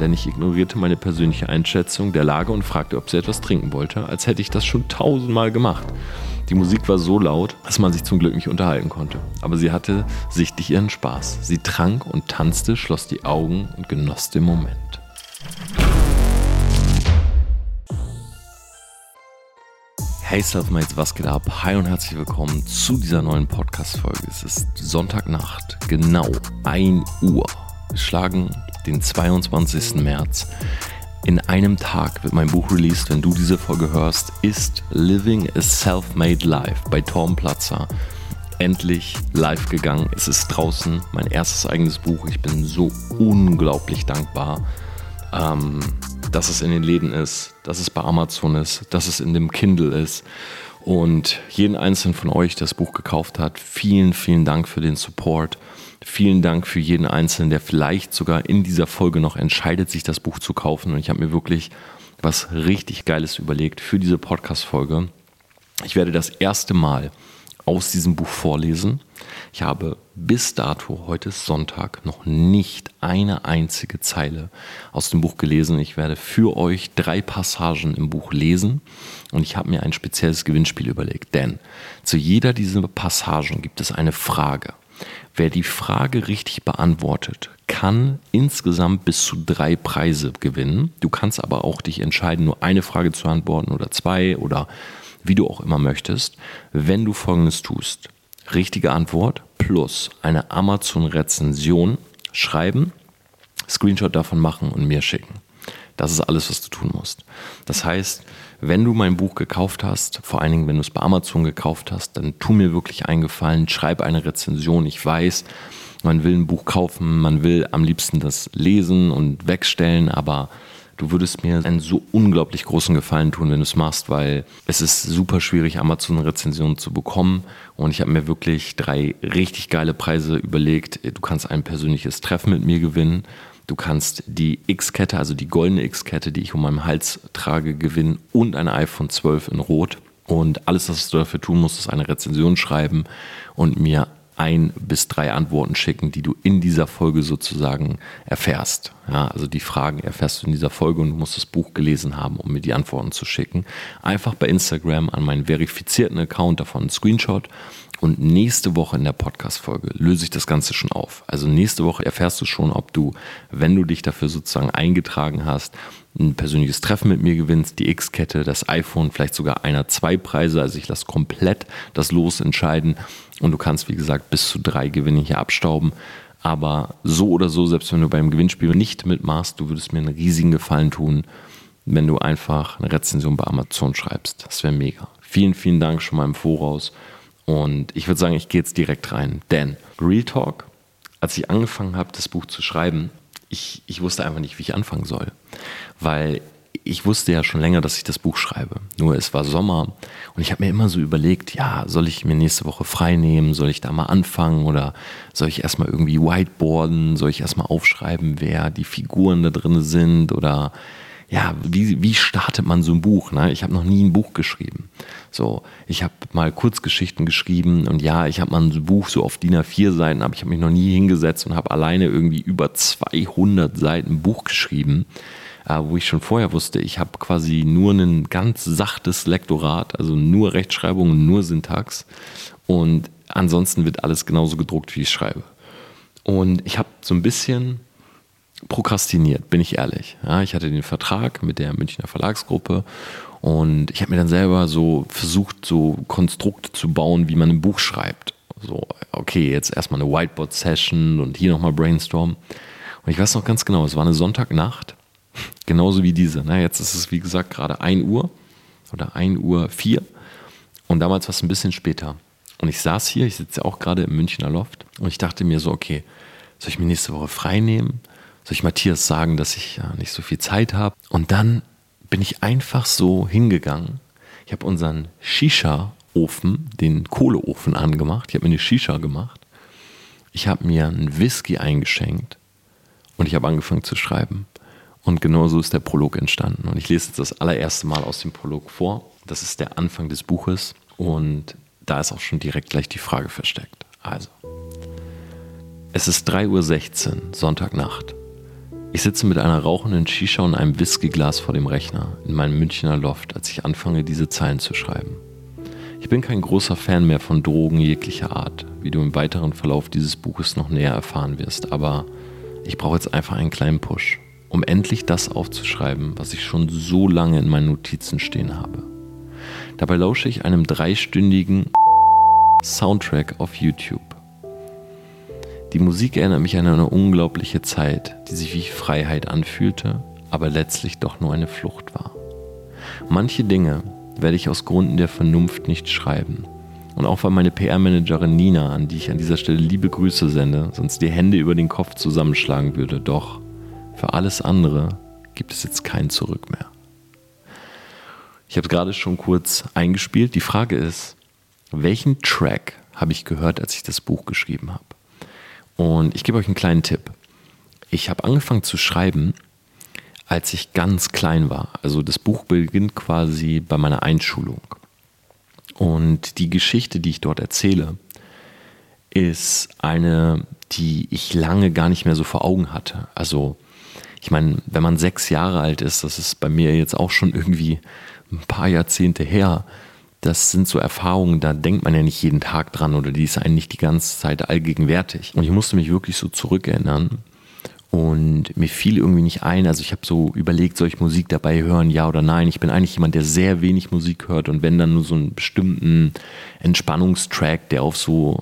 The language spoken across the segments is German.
denn ich ignorierte meine persönliche Einschätzung der Lage und fragte, ob sie etwas trinken wollte, als hätte ich das schon tausendmal gemacht. Die Musik war so laut, dass man sich zum Glück nicht unterhalten konnte. Aber sie hatte sichtlich ihren Spaß. Sie trank und tanzte, schloss die Augen und genoss den Moment. Hey Selfmates, was geht ab? Hi und herzlich willkommen zu dieser neuen Podcast-Folge. Es ist Sonntagnacht, genau 1 Uhr. Wir schlagen den 22. März. In einem Tag wird mein Buch released, wenn du diese Folge hörst, ist Living a Self-Made Life bei Torben Platzer endlich live gegangen. Es ist draußen, mein erstes eigenes Buch. Ich bin so unglaublich dankbar. Ähm, dass es in den Läden ist, dass es bei Amazon ist, dass es in dem Kindle ist. Und jeden einzelnen von euch, der das Buch gekauft hat, vielen, vielen Dank für den Support. Vielen Dank für jeden Einzelnen, der vielleicht sogar in dieser Folge noch entscheidet, sich das Buch zu kaufen. Und ich habe mir wirklich was richtig Geiles überlegt für diese Podcast-Folge. Ich werde das erste Mal aus diesem Buch vorlesen. Ich habe bis dato, heute ist Sonntag, noch nicht eine einzige Zeile aus dem Buch gelesen. Ich werde für euch drei Passagen im Buch lesen und ich habe mir ein spezielles Gewinnspiel überlegt. Denn zu jeder dieser Passagen gibt es eine Frage. Wer die Frage richtig beantwortet, kann insgesamt bis zu drei Preise gewinnen. Du kannst aber auch dich entscheiden, nur eine Frage zu antworten oder zwei oder wie du auch immer möchtest, wenn du folgendes tust. Richtige Antwort plus eine Amazon-Rezension schreiben, Screenshot davon machen und mir schicken. Das ist alles, was du tun musst. Das heißt, wenn du mein Buch gekauft hast, vor allen Dingen, wenn du es bei Amazon gekauft hast, dann tu mir wirklich einen Gefallen, schreib eine Rezension. Ich weiß, man will ein Buch kaufen, man will am liebsten das lesen und wegstellen, aber Du würdest mir einen so unglaublich großen Gefallen tun, wenn du es machst, weil es ist super schwierig, Amazon-Rezensionen zu bekommen. Und ich habe mir wirklich drei richtig geile Preise überlegt. Du kannst ein persönliches Treffen mit mir gewinnen. Du kannst die X-Kette, also die goldene X-Kette, die ich um meinem Hals trage, gewinnen und ein iPhone 12 in Rot. Und alles, was du dafür tun musst, ist eine Rezension schreiben und mir ein bis drei Antworten schicken, die du in dieser Folge sozusagen erfährst. Ja, also die Fragen erfährst du in dieser Folge und du musst das Buch gelesen haben, um mir die Antworten zu schicken. Einfach bei Instagram an meinen verifizierten Account davon einen Screenshot. Und nächste Woche in der Podcast-Folge löse ich das Ganze schon auf. Also nächste Woche erfährst du schon, ob du, wenn du dich dafür sozusagen eingetragen hast, ein persönliches Treffen mit mir gewinnst, die X-Kette, das iPhone, vielleicht sogar einer, zwei Preise. Also ich lasse komplett das Los entscheiden und du kannst, wie gesagt, bis zu drei Gewinne hier abstauben. Aber so oder so, selbst wenn du beim Gewinnspiel nicht mitmachst, du würdest mir einen riesigen Gefallen tun, wenn du einfach eine Rezension bei Amazon schreibst. Das wäre mega. Vielen, vielen Dank schon mal im Voraus. Und ich würde sagen, ich gehe jetzt direkt rein. Denn Real Talk, als ich angefangen habe, das Buch zu schreiben, ich, ich wusste einfach nicht, wie ich anfangen soll. Weil ich wusste ja schon länger, dass ich das Buch schreibe. Nur es war Sommer und ich habe mir immer so überlegt, ja, soll ich mir nächste Woche frei nehmen? Soll ich da mal anfangen? Oder soll ich erstmal irgendwie whiteboarden? Soll ich erstmal aufschreiben, wer die Figuren da drin sind? Oder ja, wie, wie startet man so ein Buch? Ne? Ich habe noch nie ein Buch geschrieben. So, ich habe mal Kurzgeschichten geschrieben und ja, ich habe mal ein Buch so auf DIN A4 Seiten, aber ich habe mich noch nie hingesetzt und habe alleine irgendwie über 200 Seiten Buch geschrieben, äh, wo ich schon vorher wusste, ich habe quasi nur ein ganz sachtes Lektorat, also nur Rechtschreibung, nur Syntax und ansonsten wird alles genauso gedruckt, wie ich schreibe. Und ich habe so ein bisschen prokrastiniert, bin ich ehrlich. Ja, ich hatte den Vertrag mit der Münchner Verlagsgruppe und ich habe mir dann selber so versucht, so Konstrukte zu bauen, wie man ein Buch schreibt. So, okay, jetzt erstmal eine Whiteboard-Session und hier nochmal Brainstorm. Und ich weiß noch ganz genau, es war eine Sonntagnacht, genauso wie diese. Na, jetzt ist es, wie gesagt, gerade 1 Uhr oder 1 Uhr 4 und damals war es ein bisschen später. Und ich saß hier, ich sitze auch gerade im Münchner Loft und ich dachte mir so, okay, soll ich mir nächste Woche frei nehmen? Soll ich Matthias sagen, dass ich ja nicht so viel Zeit habe? Und dann bin ich einfach so hingegangen. Ich habe unseren Shisha-Ofen, den Kohleofen angemacht. Ich habe mir eine Shisha gemacht. Ich habe mir einen Whisky eingeschenkt und ich habe angefangen zu schreiben. Und genau so ist der Prolog entstanden. Und ich lese jetzt das allererste Mal aus dem Prolog vor. Das ist der Anfang des Buches und da ist auch schon direkt gleich die Frage versteckt. Also, es ist 3.16 Uhr, Sonntagnacht. Ich sitze mit einer rauchenden Shisha und einem Whiskyglas vor dem Rechner in meinem Münchner Loft, als ich anfange, diese Zeilen zu schreiben. Ich bin kein großer Fan mehr von Drogen jeglicher Art, wie du im weiteren Verlauf dieses Buches noch näher erfahren wirst, aber ich brauche jetzt einfach einen kleinen Push, um endlich das aufzuschreiben, was ich schon so lange in meinen Notizen stehen habe. Dabei lausche ich einem dreistündigen Soundtrack auf YouTube. Die Musik erinnert mich an eine unglaubliche Zeit, die sich wie Freiheit anfühlte, aber letztlich doch nur eine Flucht war. Manche Dinge werde ich aus Gründen der Vernunft nicht schreiben. Und auch weil meine PR-Managerin Nina, an die ich an dieser Stelle liebe Grüße sende, sonst die Hände über den Kopf zusammenschlagen würde. Doch für alles andere gibt es jetzt kein Zurück mehr. Ich habe es gerade schon kurz eingespielt. Die Frage ist, welchen Track habe ich gehört, als ich das Buch geschrieben habe? Und ich gebe euch einen kleinen Tipp. Ich habe angefangen zu schreiben, als ich ganz klein war. Also das Buch beginnt quasi bei meiner Einschulung. Und die Geschichte, die ich dort erzähle, ist eine, die ich lange gar nicht mehr so vor Augen hatte. Also ich meine, wenn man sechs Jahre alt ist, das ist bei mir jetzt auch schon irgendwie ein paar Jahrzehnte her, das sind so Erfahrungen, da denkt man ja nicht jeden Tag dran oder die ist eigentlich nicht die ganze Zeit allgegenwärtig. Und ich musste mich wirklich so zurückerinnern und mir fiel irgendwie nicht ein. Also ich habe so überlegt, soll ich Musik dabei hören, ja oder nein. Ich bin eigentlich jemand, der sehr wenig Musik hört und wenn dann nur so einen bestimmten Entspannungstrack, der auf so,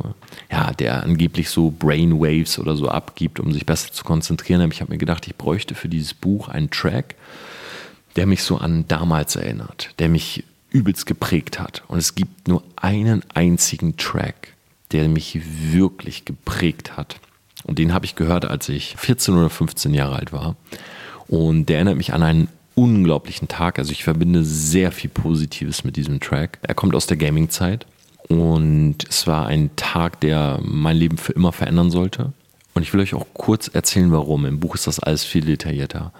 ja, der angeblich so Brainwaves oder so abgibt, um sich besser zu konzentrieren. Aber ich habe mir gedacht, ich bräuchte für dieses Buch einen Track, der mich so an damals erinnert, der mich übelst geprägt hat. Und es gibt nur einen einzigen Track, der mich wirklich geprägt hat. Und den habe ich gehört, als ich 14 oder 15 Jahre alt war. Und der erinnert mich an einen unglaublichen Tag. Also ich verbinde sehr viel Positives mit diesem Track. Er kommt aus der Gaming-Zeit. Und es war ein Tag, der mein Leben für immer verändern sollte. Und ich will euch auch kurz erzählen, warum. Im Buch ist das alles viel detaillierter.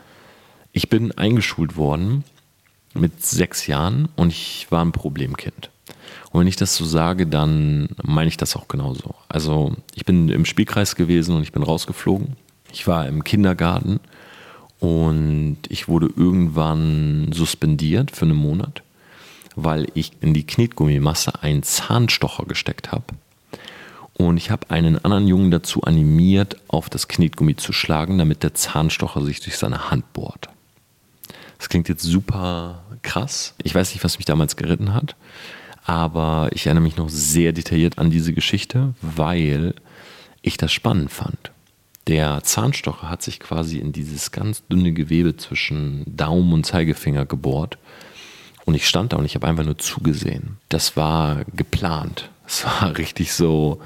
Ich bin eingeschult worden mit sechs Jahren und ich war ein Problemkind. Und wenn ich das so sage, dann meine ich das auch genauso. Also ich bin im Spielkreis gewesen und ich bin rausgeflogen. Ich war im Kindergarten und ich wurde irgendwann suspendiert für einen Monat, weil ich in die Knetgummimasse einen Zahnstocher gesteckt habe. Und ich habe einen anderen Jungen dazu animiert, auf das Knetgummi zu schlagen, damit der Zahnstocher sich durch seine Hand bohrt. Das klingt jetzt super krass. Ich weiß nicht, was mich damals geritten hat, aber ich erinnere mich noch sehr detailliert an diese Geschichte, weil ich das spannend fand. Der Zahnstocher hat sich quasi in dieses ganz dünne Gewebe zwischen Daumen und Zeigefinger gebohrt. Und ich stand da und ich habe einfach nur zugesehen. Das war geplant. Es war richtig so,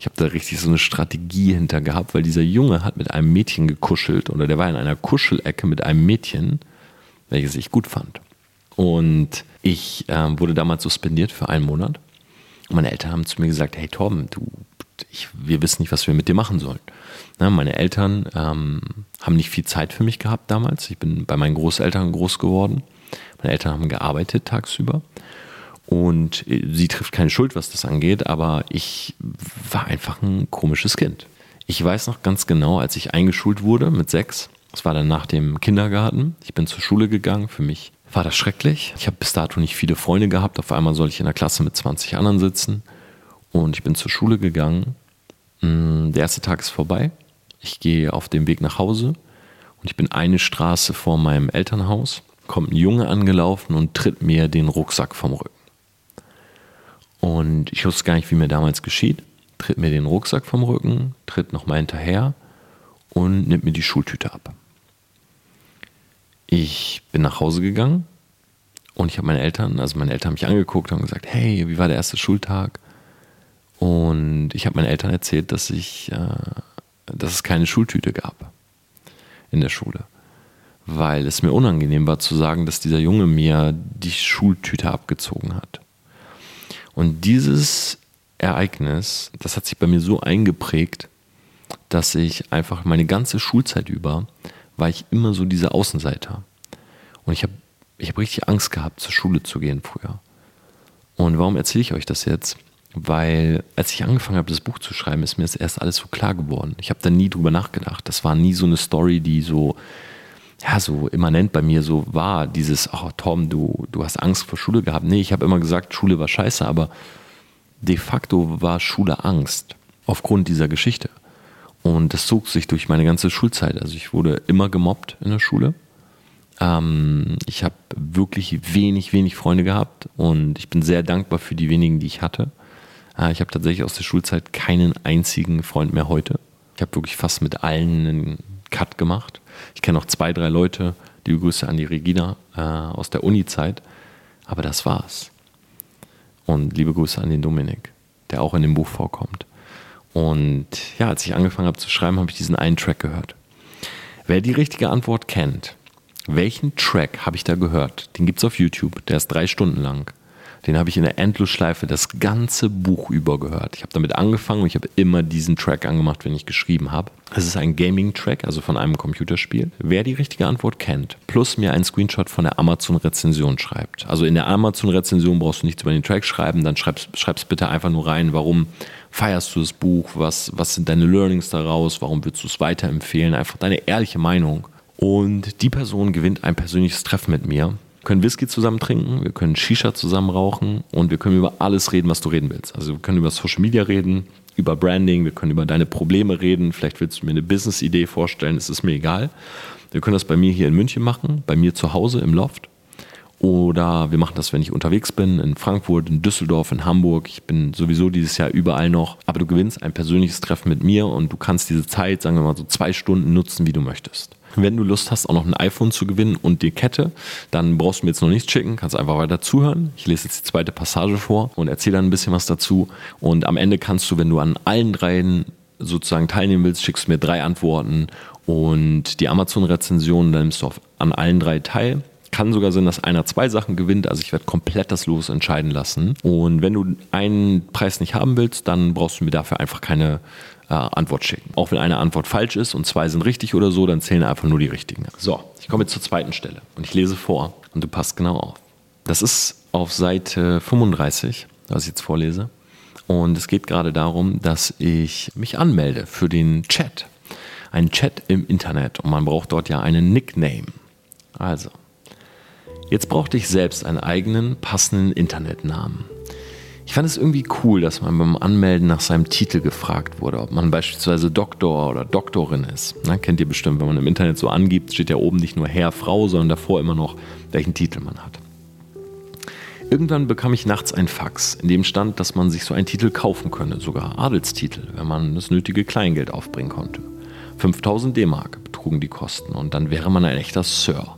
ich habe da richtig so eine Strategie hinter gehabt, weil dieser Junge hat mit einem Mädchen gekuschelt oder der war in einer Kuschelecke mit einem Mädchen welches ich gut fand. Und ich ähm, wurde damals suspendiert für einen Monat. Und meine Eltern haben zu mir gesagt, hey Torben, du, ich, wir wissen nicht, was wir mit dir machen sollen. Na, meine Eltern ähm, haben nicht viel Zeit für mich gehabt damals. Ich bin bei meinen Großeltern groß geworden. Meine Eltern haben gearbeitet tagsüber. Und äh, sie trifft keine Schuld, was das angeht, aber ich war einfach ein komisches Kind. Ich weiß noch ganz genau, als ich eingeschult wurde mit sechs, das war dann nach dem Kindergarten. Ich bin zur Schule gegangen. Für mich war das schrecklich. Ich habe bis dato nicht viele Freunde gehabt. Auf einmal soll ich in der Klasse mit 20 anderen sitzen. Und ich bin zur Schule gegangen. Mm, der erste Tag ist vorbei. Ich gehe auf dem Weg nach Hause und ich bin eine Straße vor meinem Elternhaus. Kommt ein Junge angelaufen und tritt mir den Rucksack vom Rücken. Und ich wusste gar nicht, wie mir damals geschieht. Tritt mir den Rucksack vom Rücken, tritt nochmal hinterher und nimmt mir die Schultüte ab. Ich bin nach Hause gegangen und ich habe meine Eltern, also meine Eltern haben mich angeguckt und gesagt, hey, wie war der erste Schultag? Und ich habe meinen Eltern erzählt, dass ich, äh, dass es keine Schultüte gab in der Schule, weil es mir unangenehm war zu sagen, dass dieser Junge mir die Schultüte abgezogen hat. Und dieses Ereignis, das hat sich bei mir so eingeprägt, dass ich einfach meine ganze Schulzeit über war ich immer so dieser Außenseiter. Und ich habe ich hab richtig Angst gehabt, zur Schule zu gehen früher. Und warum erzähle ich euch das jetzt? weil als ich angefangen habe, das Buch zu schreiben, ist mir das erst alles so klar geworden. Ich habe da nie drüber nachgedacht. Das war nie so eine Story, die so, ja, so immanent bei mir so war. Dieses, oh Tom, du, du hast Angst vor Schule gehabt. Nee, ich habe immer gesagt, Schule war scheiße, aber de facto war Schule Angst aufgrund dieser Geschichte. Und das zog sich durch meine ganze Schulzeit. Also ich wurde immer gemobbt in der Schule. Ähm, ich habe wirklich wenig, wenig Freunde gehabt und ich bin sehr dankbar für die wenigen, die ich hatte. Äh, ich habe tatsächlich aus der Schulzeit keinen einzigen Freund mehr heute. Ich habe wirklich fast mit allen einen Cut gemacht. Ich kenne noch zwei, drei Leute, die Grüße an die Regina äh, aus der Uni-Zeit. Aber das war's. Und liebe Grüße an den Dominik, der auch in dem Buch vorkommt. Und ja, als ich angefangen habe zu schreiben, habe ich diesen einen Track gehört. Wer die richtige Antwort kennt, welchen Track habe ich da gehört? Den gibt es auf YouTube, der ist drei Stunden lang. Den habe ich in der Endlosschleife das ganze Buch über gehört. Ich habe damit angefangen und ich habe immer diesen Track angemacht, wenn ich geschrieben habe. Es ist ein Gaming-Track, also von einem Computerspiel. Wer die richtige Antwort kennt, plus mir einen Screenshot von der Amazon-Rezension schreibt. Also in der Amazon-Rezension brauchst du nichts über den Track schreiben, dann schreibst, schreibst bitte einfach nur rein, warum feierst du das Buch, was, was sind deine Learnings daraus, warum würdest du es weiterempfehlen, einfach deine ehrliche Meinung. Und die Person gewinnt ein persönliches Treffen mit mir können Whisky zusammen trinken, wir können Shisha zusammen rauchen und wir können über alles reden, was du reden willst. Also wir können über Social Media reden, über Branding, wir können über deine Probleme reden, vielleicht willst du mir eine Business-Idee vorstellen, es ist mir egal. Wir können das bei mir hier in München machen, bei mir zu Hause im Loft. Oder wir machen das, wenn ich unterwegs bin, in Frankfurt, in Düsseldorf, in Hamburg. Ich bin sowieso dieses Jahr überall noch. Aber du gewinnst ein persönliches Treffen mit mir und du kannst diese Zeit, sagen wir mal so zwei Stunden nutzen, wie du möchtest. Wenn du Lust hast, auch noch ein iPhone zu gewinnen und die Kette, dann brauchst du mir jetzt noch nichts schicken, kannst einfach weiter zuhören. Ich lese jetzt die zweite Passage vor und erzähle dann ein bisschen was dazu. Und am Ende kannst du, wenn du an allen dreien sozusagen teilnehmen willst, schickst du mir drei Antworten und die Amazon-Rezension, dann nimmst du auf, an allen drei teil. Kann sogar sein, dass einer zwei Sachen gewinnt. Also ich werde komplett das Los entscheiden lassen. Und wenn du einen Preis nicht haben willst, dann brauchst du mir dafür einfach keine äh, Antwort schicken. Auch wenn eine Antwort falsch ist und zwei sind richtig oder so, dann zählen einfach nur die richtigen. So, ich komme jetzt zur zweiten Stelle und ich lese vor und du passt genau auf. Das ist auf Seite 35, was ich jetzt vorlese. Und es geht gerade darum, dass ich mich anmelde für den Chat. Ein Chat im Internet und man braucht dort ja einen Nickname. Also, jetzt brauchte ich selbst einen eigenen passenden Internetnamen. Ich fand es irgendwie cool, dass man beim Anmelden nach seinem Titel gefragt wurde, ob man beispielsweise Doktor oder Doktorin ist. Na, kennt ihr bestimmt, wenn man im Internet so angibt, steht ja oben nicht nur Herr, Frau, sondern davor immer noch, welchen Titel man hat. Irgendwann bekam ich nachts ein Fax, in dem stand, dass man sich so einen Titel kaufen könne, sogar Adelstitel, wenn man das nötige Kleingeld aufbringen konnte. 5000 D-Mark betrugen die Kosten und dann wäre man ein echter Sir.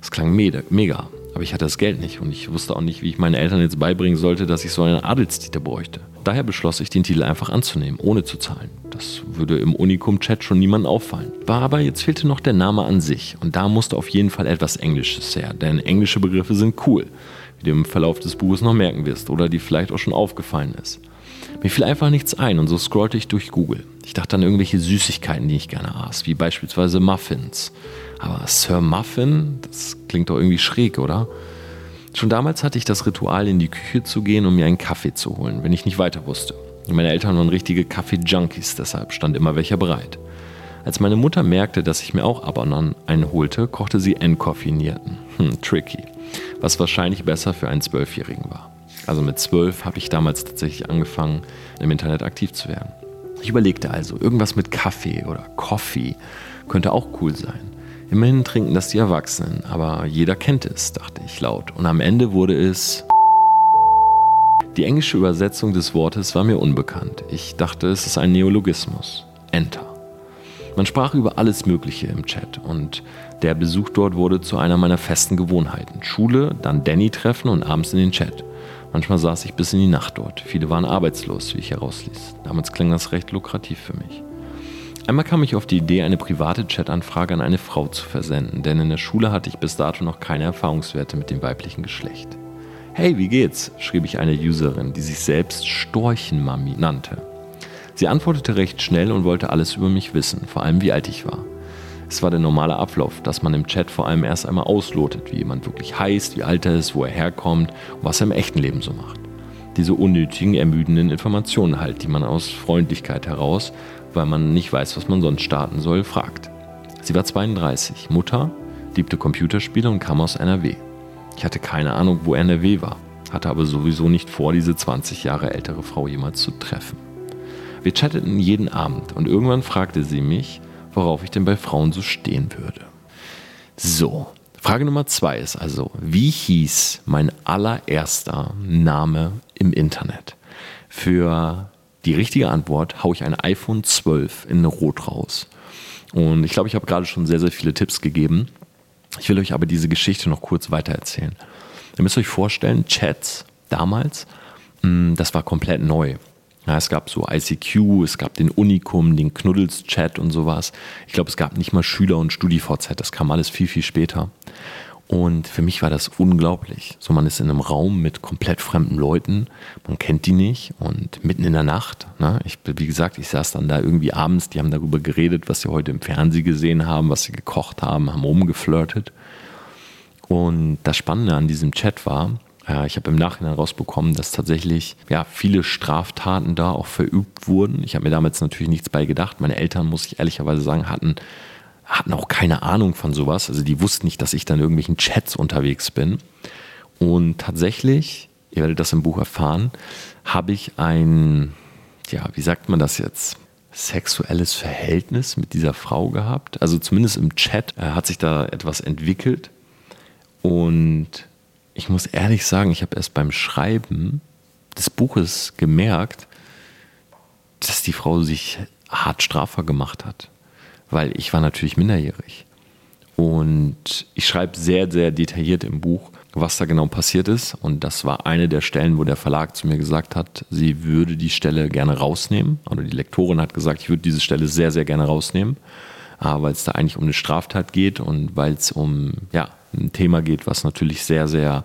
Das klang mega. Aber ich hatte das Geld nicht und ich wusste auch nicht, wie ich meinen Eltern jetzt beibringen sollte, dass ich so einen Adelstitel bräuchte. Daher beschloss ich, den Titel einfach anzunehmen, ohne zu zahlen. Das würde im Unikum-Chat schon niemandem auffallen. War aber jetzt fehlte noch der Name an sich und da musste auf jeden Fall etwas Englisches her, denn englische Begriffe sind cool, wie du im Verlauf des Buches noch merken wirst oder die vielleicht auch schon aufgefallen ist. Mir fiel einfach nichts ein und so scrollte ich durch Google. Ich dachte an irgendwelche Süßigkeiten, die ich gerne aß, wie beispielsweise Muffins. Aber Sir Muffin, das klingt doch irgendwie schräg, oder? Schon damals hatte ich das Ritual, in die Küche zu gehen, um mir einen Kaffee zu holen, wenn ich nicht weiter wusste. Meine Eltern waren richtige Kaffee-Junkies, deshalb stand immer welcher bereit. Als meine Mutter merkte, dass ich mir auch ab und an einen holte, kochte sie entkoffinierten. Hm, tricky. Was wahrscheinlich besser für einen Zwölfjährigen war. Also mit zwölf habe ich damals tatsächlich angefangen, im Internet aktiv zu werden. Ich überlegte also, irgendwas mit Kaffee oder Coffee könnte auch cool sein. Immerhin trinken das die Erwachsenen, aber jeder kennt es, dachte ich laut. Und am Ende wurde es. Die englische Übersetzung des Wortes war mir unbekannt. Ich dachte, es ist ein Neologismus. Enter. Man sprach über alles Mögliche im Chat und der Besuch dort wurde zu einer meiner festen Gewohnheiten. Schule, dann Danny treffen und abends in den Chat. Manchmal saß ich bis in die Nacht dort. Viele waren arbeitslos, wie ich herausließ. Damals klang das recht lukrativ für mich. Einmal kam ich auf die Idee, eine private Chat-Anfrage an eine Frau zu versenden, denn in der Schule hatte ich bis dato noch keine Erfahrungswerte mit dem weiblichen Geschlecht. Hey, wie geht's? schrieb ich eine Userin, die sich selbst Storchenmami nannte. Sie antwortete recht schnell und wollte alles über mich wissen, vor allem wie alt ich war. Es war der normale Ablauf, dass man im Chat vor allem erst einmal auslotet, wie jemand wirklich heißt, wie alt er ist, wo er herkommt und was er im echten Leben so macht. diese unnötigen, ermüdenden Informationen halt, die man aus Freundlichkeit heraus, weil man nicht weiß, was man sonst starten soll, fragt. Sie war 32, Mutter, liebte Computerspiele und kam aus NRW. Ich hatte keine Ahnung, wo NRW war, hatte aber sowieso nicht vor, diese 20 Jahre ältere Frau jemals zu treffen. Wir chatteten jeden Abend und irgendwann fragte sie mich, worauf ich denn bei Frauen so stehen würde. So, Frage Nummer zwei ist also, wie hieß mein allererster Name im Internet? Für die richtige Antwort haue ich ein iPhone 12 in Rot raus. Und ich glaube, ich habe gerade schon sehr, sehr viele Tipps gegeben. Ich will euch aber diese Geschichte noch kurz weitererzählen. Ihr müsst euch vorstellen, Chats damals, hm, das war komplett neu. Ja, es gab so ICQ, es gab den Unikum, den Knuddels-Chat und sowas. Ich glaube, es gab nicht mal Schüler- und StudiVZ, das kam alles viel, viel später. Und für mich war das unglaublich. So, man ist in einem Raum mit komplett fremden Leuten, man kennt die nicht und mitten in der Nacht, ne, ich, wie gesagt, ich saß dann da irgendwie abends, die haben darüber geredet, was sie heute im Fernsehen gesehen haben, was sie gekocht haben, haben rumgeflirtet. Und das Spannende an diesem Chat war, ich habe im Nachhinein rausbekommen, dass tatsächlich ja, viele Straftaten da auch verübt wurden. Ich habe mir damals natürlich nichts bei gedacht. Meine Eltern, muss ich ehrlicherweise sagen, hatten, hatten auch keine Ahnung von sowas. Also die wussten nicht, dass ich dann in irgendwelchen Chats unterwegs bin. Und tatsächlich, ihr werdet das im Buch erfahren, habe ich ein, ja, wie sagt man das jetzt? sexuelles Verhältnis mit dieser Frau gehabt. Also zumindest im Chat äh, hat sich da etwas entwickelt. Und ich muss ehrlich sagen, ich habe erst beim Schreiben des Buches gemerkt, dass die Frau sich hart strafbar gemacht hat, weil ich war natürlich minderjährig. Und ich schreibe sehr, sehr detailliert im Buch, was da genau passiert ist. Und das war eine der Stellen, wo der Verlag zu mir gesagt hat, sie würde die Stelle gerne rausnehmen. Oder die Lektorin hat gesagt, ich würde diese Stelle sehr, sehr gerne rausnehmen, weil es da eigentlich um eine Straftat geht und weil es um ja, ein Thema geht, was natürlich sehr, sehr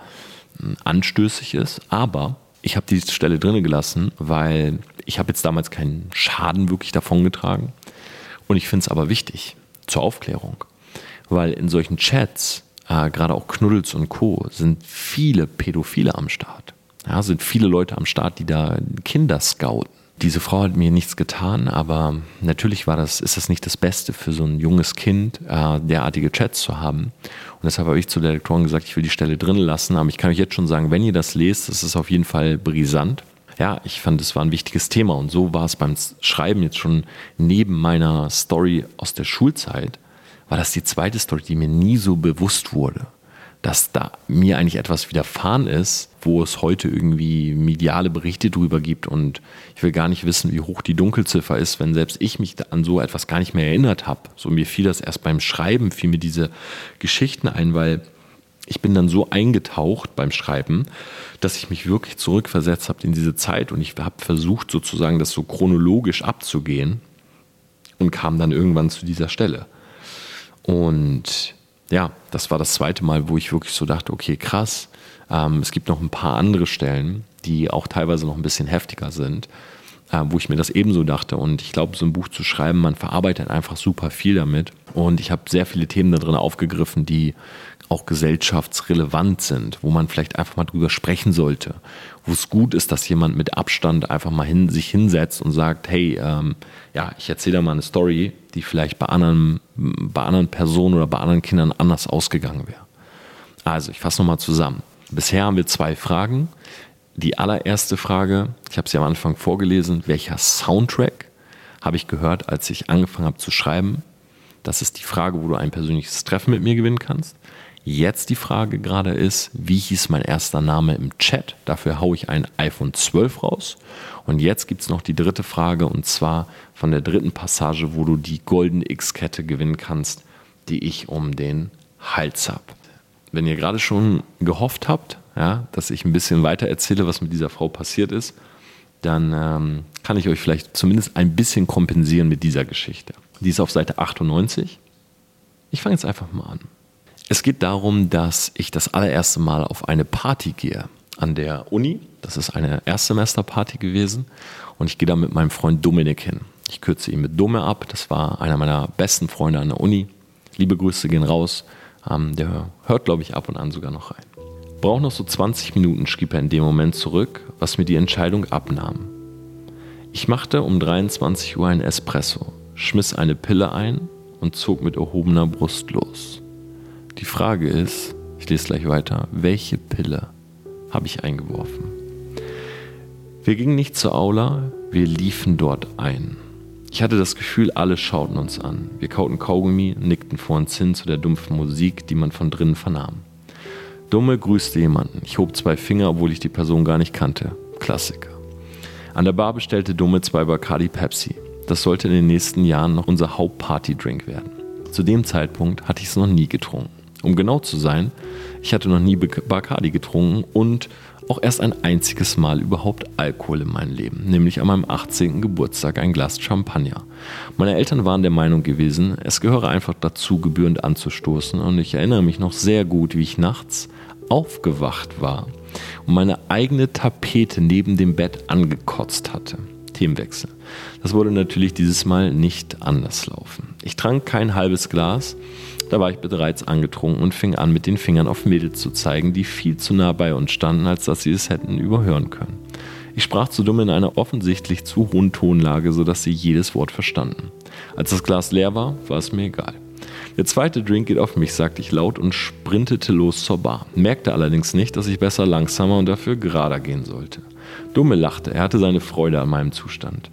hm, anstößig ist. Aber ich habe diese Stelle drin gelassen, weil ich habe jetzt damals keinen Schaden wirklich davongetragen. Und ich finde es aber wichtig zur Aufklärung. Weil in solchen Chats, äh, gerade auch Knuddels und Co., sind viele Pädophile am Start. Ja, sind viele Leute am Start, die da Kinder scouten. Diese Frau hat mir nichts getan, aber natürlich war das, ist das nicht das Beste für so ein junges Kind, äh, derartige Chats zu haben. Und deshalb habe ich zu der Lektorin gesagt, ich will die Stelle drin lassen. Aber ich kann euch jetzt schon sagen, wenn ihr das lest, ist auf jeden Fall brisant. Ja, ich fand, es war ein wichtiges Thema. Und so war es beim Schreiben jetzt schon neben meiner Story aus der Schulzeit, war das die zweite Story, die mir nie so bewusst wurde dass da mir eigentlich etwas widerfahren ist, wo es heute irgendwie mediale Berichte drüber gibt und ich will gar nicht wissen, wie hoch die Dunkelziffer ist, wenn selbst ich mich an so etwas gar nicht mehr erinnert habe. So mir fiel das erst beim Schreiben, fiel mir diese Geschichten ein, weil ich bin dann so eingetaucht beim Schreiben, dass ich mich wirklich zurückversetzt habe in diese Zeit und ich habe versucht sozusagen das so chronologisch abzugehen und kam dann irgendwann zu dieser Stelle. Und ja, das war das zweite Mal, wo ich wirklich so dachte, okay, krass. Ähm, es gibt noch ein paar andere Stellen, die auch teilweise noch ein bisschen heftiger sind, äh, wo ich mir das ebenso dachte. Und ich glaube, so ein Buch zu schreiben, man verarbeitet einfach super viel damit. Und ich habe sehr viele Themen da drin aufgegriffen, die auch gesellschaftsrelevant sind, wo man vielleicht einfach mal drüber sprechen sollte, wo es gut ist, dass jemand mit Abstand einfach mal hin, sich hinsetzt und sagt, hey, ähm, ja, ich erzähle da mal eine Story, die vielleicht bei anderen, bei anderen Personen oder bei anderen Kindern anders ausgegangen wäre. Also, ich fasse nochmal zusammen. Bisher haben wir zwei Fragen. Die allererste Frage, ich habe sie am Anfang vorgelesen, welcher Soundtrack habe ich gehört, als ich angefangen habe zu schreiben? Das ist die Frage, wo du ein persönliches Treffen mit mir gewinnen kannst. Jetzt die Frage gerade ist, wie hieß mein erster Name im Chat? Dafür haue ich ein iPhone 12 raus. Und jetzt gibt es noch die dritte Frage und zwar von der dritten Passage, wo du die goldene X-Kette gewinnen kannst, die ich um den Hals habe. Wenn ihr gerade schon gehofft habt, ja, dass ich ein bisschen weiter erzähle, was mit dieser Frau passiert ist, dann ähm, kann ich euch vielleicht zumindest ein bisschen kompensieren mit dieser Geschichte. Die ist auf Seite 98. Ich fange jetzt einfach mal an. Es geht darum, dass ich das allererste Mal auf eine Party gehe an der Uni. Das ist eine Erstsemesterparty gewesen und ich gehe da mit meinem Freund Dominik hin. Ich kürze ihn mit Dome ab. Das war einer meiner besten Freunde an der Uni. Liebe Grüße gehen raus. Ähm, der hört, glaube ich, ab und an sogar noch rein. Brauch noch so 20 Minuten, schrieb er in dem Moment zurück, was mir die Entscheidung abnahm. Ich machte um 23 Uhr ein Espresso, schmiss eine Pille ein und zog mit erhobener Brust los. Die Frage ist, ich lese gleich weiter, welche Pille habe ich eingeworfen? Wir gingen nicht zur Aula, wir liefen dort ein. Ich hatte das Gefühl, alle schauten uns an. Wir kauten Kaugummi, nickten vor uns hin zu der dumpfen Musik, die man von drinnen vernahm. Dumme grüßte jemanden. Ich hob zwei Finger, obwohl ich die Person gar nicht kannte. Klassiker. An der Bar bestellte Dumme zwei Bacardi Pepsi. Das sollte in den nächsten Jahren noch unser Hauptparty-Drink werden. Zu dem Zeitpunkt hatte ich es noch nie getrunken. Um genau zu sein, ich hatte noch nie Bacardi getrunken und auch erst ein einziges Mal überhaupt Alkohol in meinem Leben, nämlich an meinem 18. Geburtstag ein Glas Champagner. Meine Eltern waren der Meinung gewesen, es gehöre einfach dazu, gebührend anzustoßen und ich erinnere mich noch sehr gut, wie ich nachts aufgewacht war und meine eigene Tapete neben dem Bett angekotzt hatte. Themenwechsel. Das wurde natürlich dieses Mal nicht anders laufen. Ich trank kein halbes Glas, da war ich bereits angetrunken und fing an, mit den Fingern auf Mädels zu zeigen, die viel zu nah bei uns standen, als dass sie es hätten überhören können. Ich sprach zu dumm in einer offensichtlich zu hohen Tonlage, sodass sie jedes Wort verstanden. Als das Glas leer war, war es mir egal. Der zweite Drink geht auf mich, sagte ich laut und sprintete los zur Bar. Merkte allerdings nicht, dass ich besser langsamer und dafür gerader gehen sollte. Dumme lachte, er hatte seine Freude an meinem Zustand.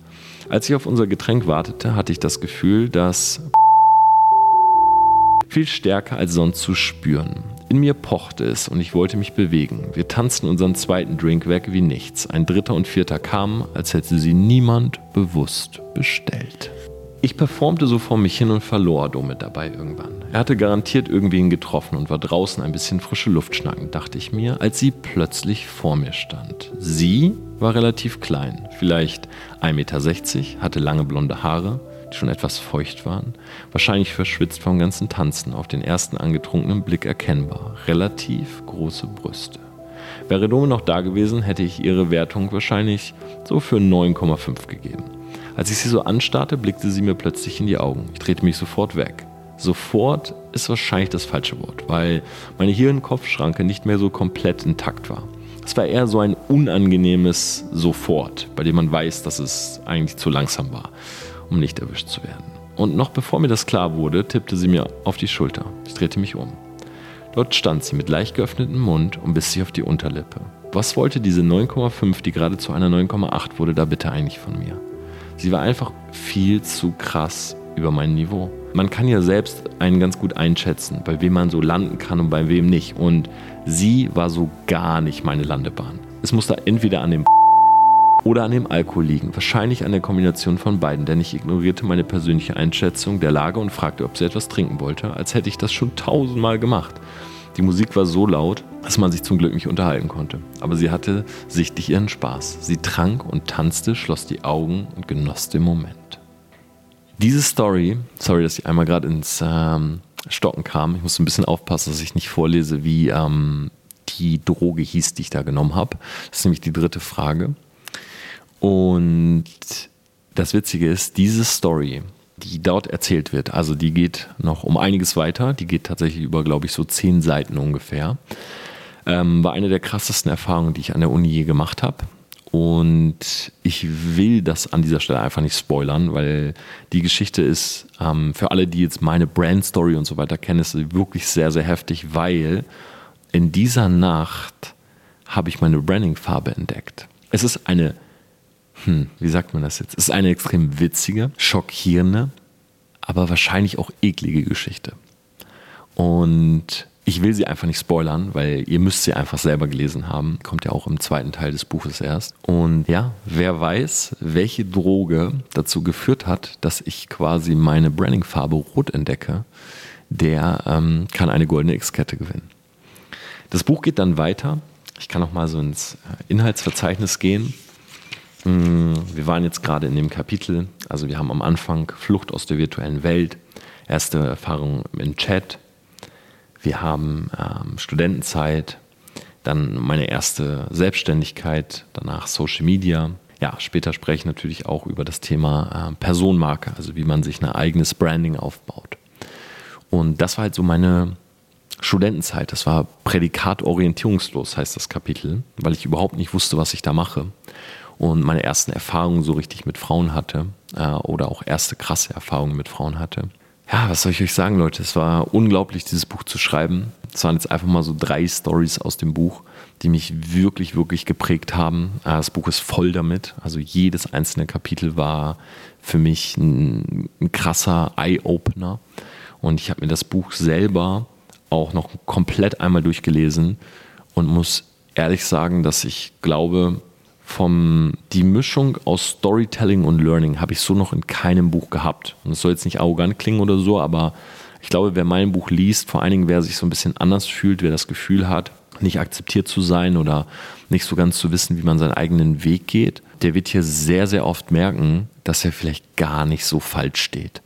Als ich auf unser Getränk wartete, hatte ich das Gefühl, dass viel stärker als sonst zu spüren. In mir pochte es und ich wollte mich bewegen. Wir tanzten unseren zweiten Drink weg wie nichts. Ein dritter und vierter kamen, als hätte sie niemand bewusst bestellt. Ich performte so vor mich hin und verlor Domit dabei irgendwann. Er hatte garantiert irgendwen getroffen und war draußen ein bisschen frische Luft schnacken, dachte ich mir, als sie plötzlich vor mir stand. Sie war relativ klein, vielleicht 1,60 Meter, hatte lange blonde Haare, die schon etwas feucht waren, wahrscheinlich verschwitzt vom ganzen Tanzen, auf den ersten angetrunkenen Blick erkennbar, relativ große Brüste. Wäre Dome noch da gewesen, hätte ich ihre Wertung wahrscheinlich so für 9,5 gegeben. Als ich sie so anstarrte, blickte sie mir plötzlich in die Augen. Ich drehte mich sofort weg. Sofort ist wahrscheinlich das falsche Wort, weil meine Hirn-Kopf-Schranke nicht mehr so komplett intakt war. Es war eher so ein unangenehmes Sofort, bei dem man weiß, dass es eigentlich zu langsam war um nicht erwischt zu werden. Und noch bevor mir das klar wurde, tippte sie mir auf die Schulter. Ich drehte mich um. Dort stand sie mit leicht geöffnetem Mund und biss sich auf die Unterlippe. Was wollte diese 9,5, die gerade zu einer 9,8 wurde, da bitte eigentlich von mir? Sie war einfach viel zu krass über mein Niveau. Man kann ja selbst einen ganz gut einschätzen, bei wem man so landen kann und bei wem nicht. Und sie war so gar nicht meine Landebahn. Es musste entweder an dem oder an dem Alkohol liegen. Wahrscheinlich an der Kombination von beiden, denn ich ignorierte meine persönliche Einschätzung der Lage und fragte, ob sie etwas trinken wollte, als hätte ich das schon tausendmal gemacht. Die Musik war so laut, dass man sich zum Glück nicht unterhalten konnte. Aber sie hatte sichtlich ihren Spaß. Sie trank und tanzte, schloss die Augen und genoss den Moment. Diese Story, sorry, dass ich einmal gerade ins ähm, Stocken kam, ich muss ein bisschen aufpassen, dass ich nicht vorlese, wie ähm, die Droge hieß, die ich da genommen habe. Das ist nämlich die dritte Frage. Und das Witzige ist, diese Story, die dort erzählt wird, also die geht noch um einiges weiter, die geht tatsächlich über, glaube ich, so zehn Seiten ungefähr, ähm, war eine der krassesten Erfahrungen, die ich an der Uni je gemacht habe. Und ich will das an dieser Stelle einfach nicht spoilern, weil die Geschichte ist ähm, für alle, die jetzt meine Brand-Story und so weiter kennen, ist wirklich sehr, sehr heftig, weil in dieser Nacht habe ich meine Branding-Farbe entdeckt. Es ist eine hm, wie sagt man das jetzt? Es ist eine extrem witzige, schockierende, aber wahrscheinlich auch eklige Geschichte. Und ich will sie einfach nicht spoilern, weil ihr müsst sie einfach selber gelesen haben. Kommt ja auch im zweiten Teil des Buches erst. Und ja, wer weiß, welche Droge dazu geführt hat, dass ich quasi meine Branding-Farbe rot entdecke, der ähm, kann eine goldene X-Kette gewinnen. Das Buch geht dann weiter. Ich kann noch mal so ins äh, Inhaltsverzeichnis gehen. Mm, wir waren jetzt gerade in dem Kapitel, also wir haben am Anfang Flucht aus der virtuellen Welt, erste Erfahrung im Chat, wir haben ähm, Studentenzeit, dann meine erste Selbstständigkeit, danach Social Media. Ja, später spreche ich natürlich auch über das Thema äh, Personenmarke, also wie man sich ein eigenes Branding aufbaut. Und das war halt so meine Studentenzeit. Das war Prädikat orientierungslos, heißt das Kapitel, weil ich überhaupt nicht wusste, was ich da mache. Und meine ersten Erfahrungen so richtig mit Frauen hatte äh, oder auch erste krasse Erfahrungen mit Frauen hatte. Ja, was soll ich euch sagen, Leute? Es war unglaublich, dieses Buch zu schreiben. Es waren jetzt einfach mal so drei Stories aus dem Buch, die mich wirklich, wirklich geprägt haben. Äh, das Buch ist voll damit. Also jedes einzelne Kapitel war für mich ein, ein krasser Eye-Opener. Und ich habe mir das Buch selber auch noch komplett einmal durchgelesen und muss ehrlich sagen, dass ich glaube, vom die Mischung aus Storytelling und Learning habe ich so noch in keinem Buch gehabt. Und es soll jetzt nicht arrogant klingen oder so, aber ich glaube, wer mein Buch liest, vor allen Dingen wer sich so ein bisschen anders fühlt, wer das Gefühl hat, nicht akzeptiert zu sein oder nicht so ganz zu wissen, wie man seinen eigenen Weg geht, der wird hier sehr, sehr oft merken, dass er vielleicht gar nicht so falsch steht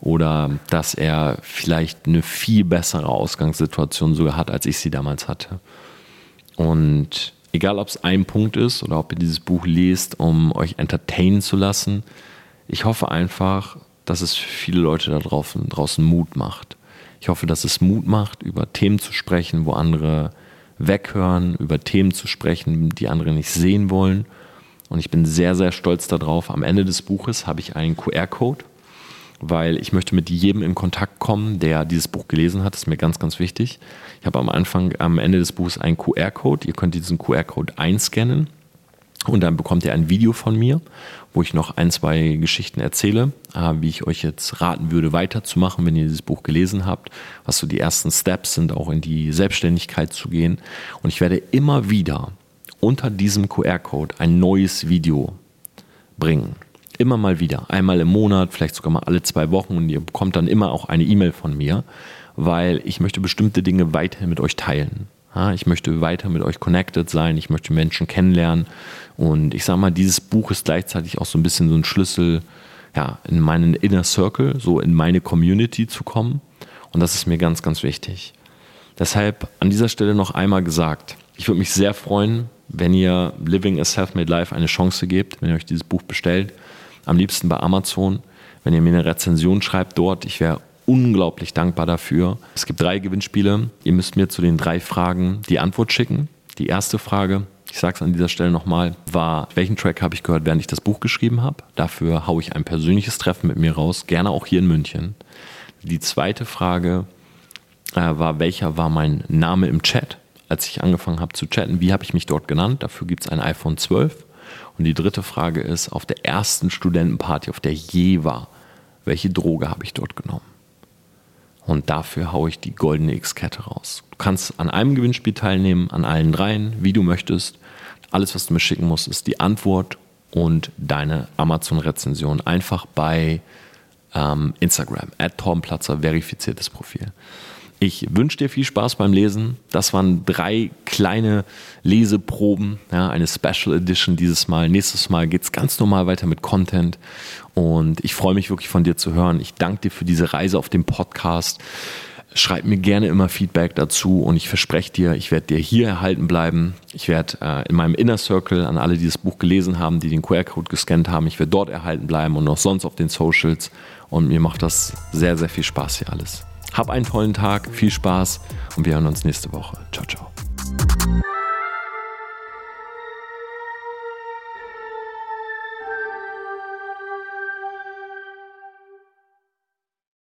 oder dass er vielleicht eine viel bessere Ausgangssituation sogar hat, als ich sie damals hatte. Und egal, ob es ein Punkt ist oder ob ihr dieses Buch lest, um euch entertainen zu lassen, ich hoffe einfach, dass es viele Leute da draußen, draußen Mut macht. Ich hoffe, dass es Mut macht, über Themen zu sprechen, wo andere weghören, über Themen zu sprechen, die andere nicht sehen wollen. Und ich bin sehr, sehr stolz darauf. Am Ende des Buches habe ich einen QR-Code weil ich möchte mit jedem in Kontakt kommen, der dieses Buch gelesen hat. Das ist mir ganz, ganz wichtig. Ich habe am Anfang, am Ende des Buches einen QR-Code. Ihr könnt diesen QR-Code einscannen und dann bekommt ihr ein Video von mir, wo ich noch ein, zwei Geschichten erzähle, äh, wie ich euch jetzt raten würde, weiterzumachen, wenn ihr dieses Buch gelesen habt, was so die ersten Steps sind, auch in die Selbstständigkeit zu gehen. Und ich werde immer wieder unter diesem QR-Code ein neues Video bringen. Immer mal wieder. Einmal im Monat, vielleicht sogar mal alle zwei Wochen und ihr bekommt dann immer auch eine E-Mail von mir, weil ich möchte bestimmte Dinge weiterhin mit euch teilen. Ich möchte weiter mit euch connected sein, ich möchte Menschen kennenlernen und ich sage mal, dieses Buch ist gleichzeitig auch so ein bisschen so ein Schlüssel ja, in meinen Inner Circle, so in meine Community zu kommen und das ist mir ganz, ganz wichtig. Deshalb an dieser Stelle noch einmal gesagt, ich würde mich sehr freuen, wenn ihr Living a Self-Made Life eine Chance gebt, wenn ihr euch dieses Buch bestellt am liebsten bei Amazon. Wenn ihr mir eine Rezension schreibt dort, ich wäre unglaublich dankbar dafür. Es gibt drei Gewinnspiele. Ihr müsst mir zu den drei Fragen die Antwort schicken. Die erste Frage, ich sage es an dieser Stelle nochmal, war, welchen Track habe ich gehört, während ich das Buch geschrieben habe? Dafür haue ich ein persönliches Treffen mit mir raus, gerne auch hier in München. Die zweite Frage äh, war, welcher war mein Name im Chat, als ich angefangen habe zu chatten? Wie habe ich mich dort genannt? Dafür gibt es ein iPhone 12. Und die dritte Frage ist, auf der ersten Studentenparty, auf der je war, welche Droge habe ich dort genommen? Und dafür haue ich die goldene X-Kette raus. Du kannst an einem Gewinnspiel teilnehmen, an allen dreien, wie du möchtest. Alles, was du mir schicken musst, ist die Antwort und deine Amazon-Rezension. Einfach bei ähm, Instagram, at Torbenplatzer, verifiziertes Profil. Ich wünsche dir viel Spaß beim Lesen. Das waren drei kleine Leseproben, ja, eine Special Edition dieses Mal. Nächstes Mal geht es ganz normal weiter mit Content. Und ich freue mich wirklich von dir zu hören. Ich danke dir für diese Reise auf dem Podcast. Schreib mir gerne immer Feedback dazu und ich verspreche dir, ich werde dir hier erhalten bleiben. Ich werde äh, in meinem Inner Circle an alle, die das Buch gelesen haben, die den QR-Code gescannt haben, ich werde dort erhalten bleiben und auch sonst auf den Socials. Und mir macht das sehr, sehr viel Spaß hier alles. Hab einen tollen Tag, viel Spaß und wir hören uns nächste Woche. Ciao, ciao.